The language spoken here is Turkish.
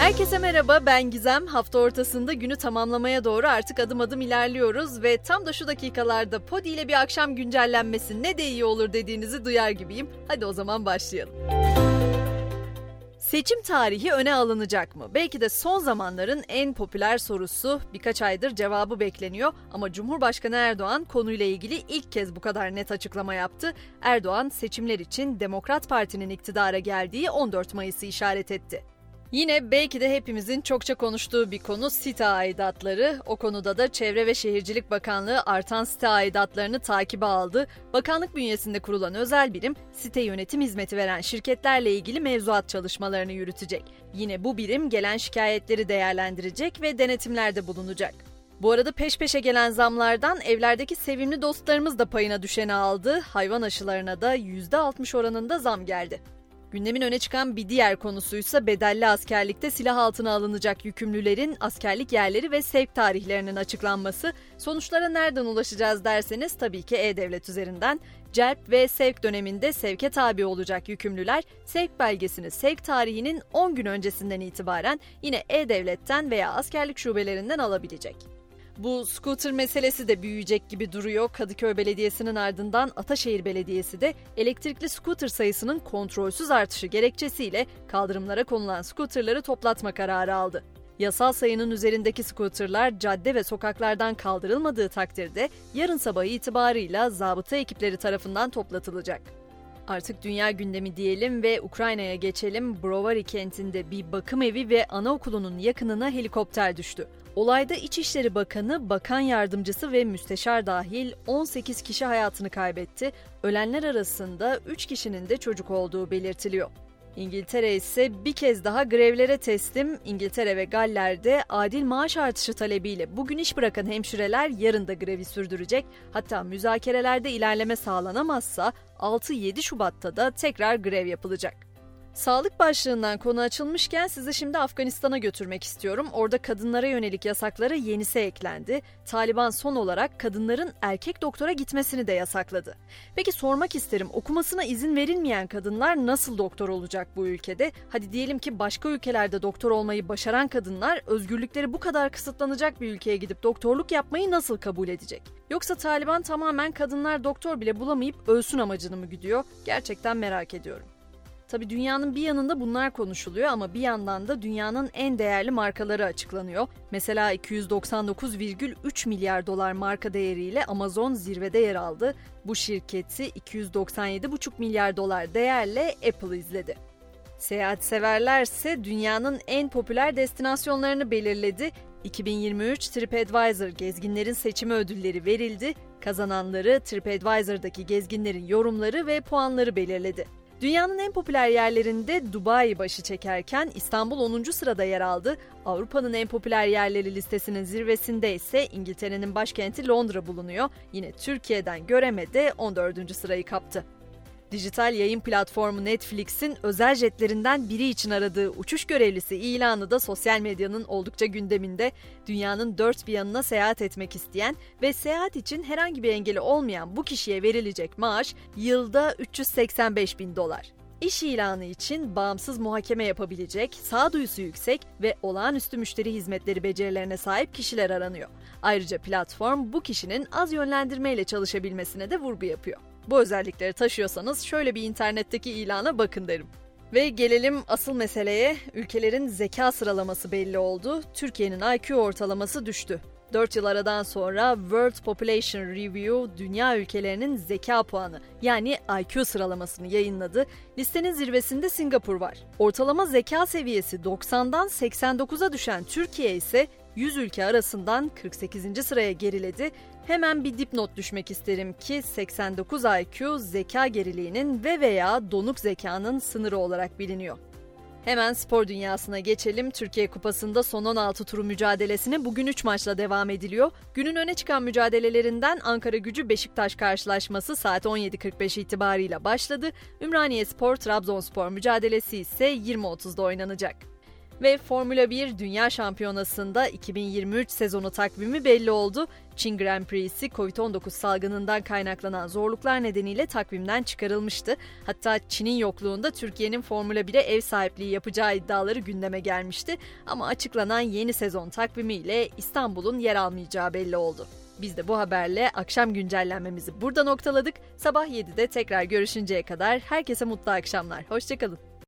Herkese merhaba ben Gizem. Hafta ortasında günü tamamlamaya doğru artık adım adım ilerliyoruz ve tam da şu dakikalarda Podi ile bir akşam güncellenmesi ne de iyi olur dediğinizi duyar gibiyim. Hadi o zaman başlayalım. Seçim tarihi öne alınacak mı? Belki de son zamanların en popüler sorusu. Birkaç aydır cevabı bekleniyor ama Cumhurbaşkanı Erdoğan konuyla ilgili ilk kez bu kadar net açıklama yaptı. Erdoğan seçimler için Demokrat Parti'nin iktidara geldiği 14 Mayıs'ı işaret etti. Yine belki de hepimizin çokça konuştuğu bir konu site aidatları. O konuda da Çevre ve Şehircilik Bakanlığı artan site aidatlarını takibe aldı. Bakanlık bünyesinde kurulan özel birim site yönetim hizmeti veren şirketlerle ilgili mevzuat çalışmalarını yürütecek. Yine bu birim gelen şikayetleri değerlendirecek ve denetimlerde bulunacak. Bu arada peş peşe gelen zamlardan evlerdeki sevimli dostlarımız da payına düşeni aldı. Hayvan aşılarına da %60 oranında zam geldi. Gündemin öne çıkan bir diğer konusuysa bedelli askerlikte silah altına alınacak yükümlülerin askerlik yerleri ve sevk tarihlerinin açıklanması. Sonuçlara nereden ulaşacağız derseniz tabii ki E-Devlet üzerinden. Celp ve sevk döneminde sevke tabi olacak yükümlüler sevk belgesini sevk tarihinin 10 gün öncesinden itibaren yine E-Devlet'ten veya askerlik şubelerinden alabilecek. Bu scooter meselesi de büyüyecek gibi duruyor. Kadıköy Belediyesi'nin ardından Ataşehir Belediyesi de elektrikli scooter sayısının kontrolsüz artışı gerekçesiyle kaldırımlara konulan scooterları toplatma kararı aldı. Yasal sayının üzerindeki scooterlar cadde ve sokaklardan kaldırılmadığı takdirde yarın sabahı itibarıyla zabıta ekipleri tarafından toplatılacak. Artık dünya gündemi diyelim ve Ukrayna'ya geçelim. Brovary kentinde bir bakım evi ve anaokulunun yakınına helikopter düştü. Olayda İçişleri Bakanı, Bakan Yardımcısı ve Müsteşar dahil 18 kişi hayatını kaybetti. Ölenler arasında 3 kişinin de çocuk olduğu belirtiliyor. İngiltere ise bir kez daha grevlere teslim. İngiltere ve Galler'de adil maaş artışı talebiyle bugün iş bırakan hemşireler yarın da grevi sürdürecek. Hatta müzakerelerde ilerleme sağlanamazsa 6-7 Şubat'ta da tekrar grev yapılacak. Sağlık başlığından konu açılmışken sizi şimdi Afganistan'a götürmek istiyorum. Orada kadınlara yönelik yasaklara yenisi eklendi. Taliban son olarak kadınların erkek doktora gitmesini de yasakladı. Peki sormak isterim okumasına izin verilmeyen kadınlar nasıl doktor olacak bu ülkede? Hadi diyelim ki başka ülkelerde doktor olmayı başaran kadınlar özgürlükleri bu kadar kısıtlanacak bir ülkeye gidip doktorluk yapmayı nasıl kabul edecek? Yoksa Taliban tamamen kadınlar doktor bile bulamayıp ölsün amacını mı güdüyor? Gerçekten merak ediyorum. Tabi dünyanın bir yanında bunlar konuşuluyor ama bir yandan da dünyanın en değerli markaları açıklanıyor. Mesela 299,3 milyar dolar marka değeriyle Amazon zirvede yer aldı. Bu şirketi 297,5 milyar dolar değerle Apple izledi. Seyahat severlerse dünyanın en popüler destinasyonlarını belirledi. 2023 TripAdvisor gezginlerin seçimi ödülleri verildi. Kazananları TripAdvisor'daki gezginlerin yorumları ve puanları belirledi. Dünyanın en popüler yerlerinde Dubai başı çekerken İstanbul 10. sırada yer aldı. Avrupa'nın en popüler yerleri listesinin zirvesinde ise İngiltere'nin başkenti Londra bulunuyor. Yine Türkiye'den Göreme 14. sırayı kaptı. Dijital yayın platformu Netflix'in özel jetlerinden biri için aradığı uçuş görevlisi ilanı da sosyal medyanın oldukça gündeminde. Dünyanın dört bir yanına seyahat etmek isteyen ve seyahat için herhangi bir engeli olmayan bu kişiye verilecek maaş yılda 385 bin dolar. İş ilanı için bağımsız muhakeme yapabilecek, sağduyusu yüksek ve olağanüstü müşteri hizmetleri becerilerine sahip kişiler aranıyor. Ayrıca platform bu kişinin az yönlendirmeyle çalışabilmesine de vurgu yapıyor. Bu özellikleri taşıyorsanız şöyle bir internetteki ilana bakın derim. Ve gelelim asıl meseleye. Ülkelerin zeka sıralaması belli oldu. Türkiye'nin IQ ortalaması düştü. 4 yıl aradan sonra World Population Review dünya ülkelerinin zeka puanı yani IQ sıralamasını yayınladı. Listenin zirvesinde Singapur var. Ortalama zeka seviyesi 90'dan 89'a düşen Türkiye ise 100 ülke arasından 48. sıraya geriledi. Hemen bir dipnot düşmek isterim ki 89 IQ zeka geriliğinin ve veya donuk zekanın sınırı olarak biliniyor. Hemen spor dünyasına geçelim. Türkiye Kupası'nda son 16 turu mücadelesine bugün 3 maçla devam ediliyor. Günün öne çıkan mücadelelerinden Ankara Gücü Beşiktaş karşılaşması saat 17.45 itibarıyla başladı. Ümraniye Spor Trabzonspor mücadelesi ise 20.30'da oynanacak. Ve Formula 1 Dünya Şampiyonası'nda 2023 sezonu takvimi belli oldu. Çin Grand Prix'si Covid-19 salgınından kaynaklanan zorluklar nedeniyle takvimden çıkarılmıştı. Hatta Çin'in yokluğunda Türkiye'nin Formula 1'e ev sahipliği yapacağı iddiaları gündeme gelmişti. Ama açıklanan yeni sezon takvimiyle İstanbul'un yer almayacağı belli oldu. Biz de bu haberle akşam güncellenmemizi burada noktaladık. Sabah 7'de tekrar görüşünceye kadar herkese mutlu akşamlar. Hoşçakalın.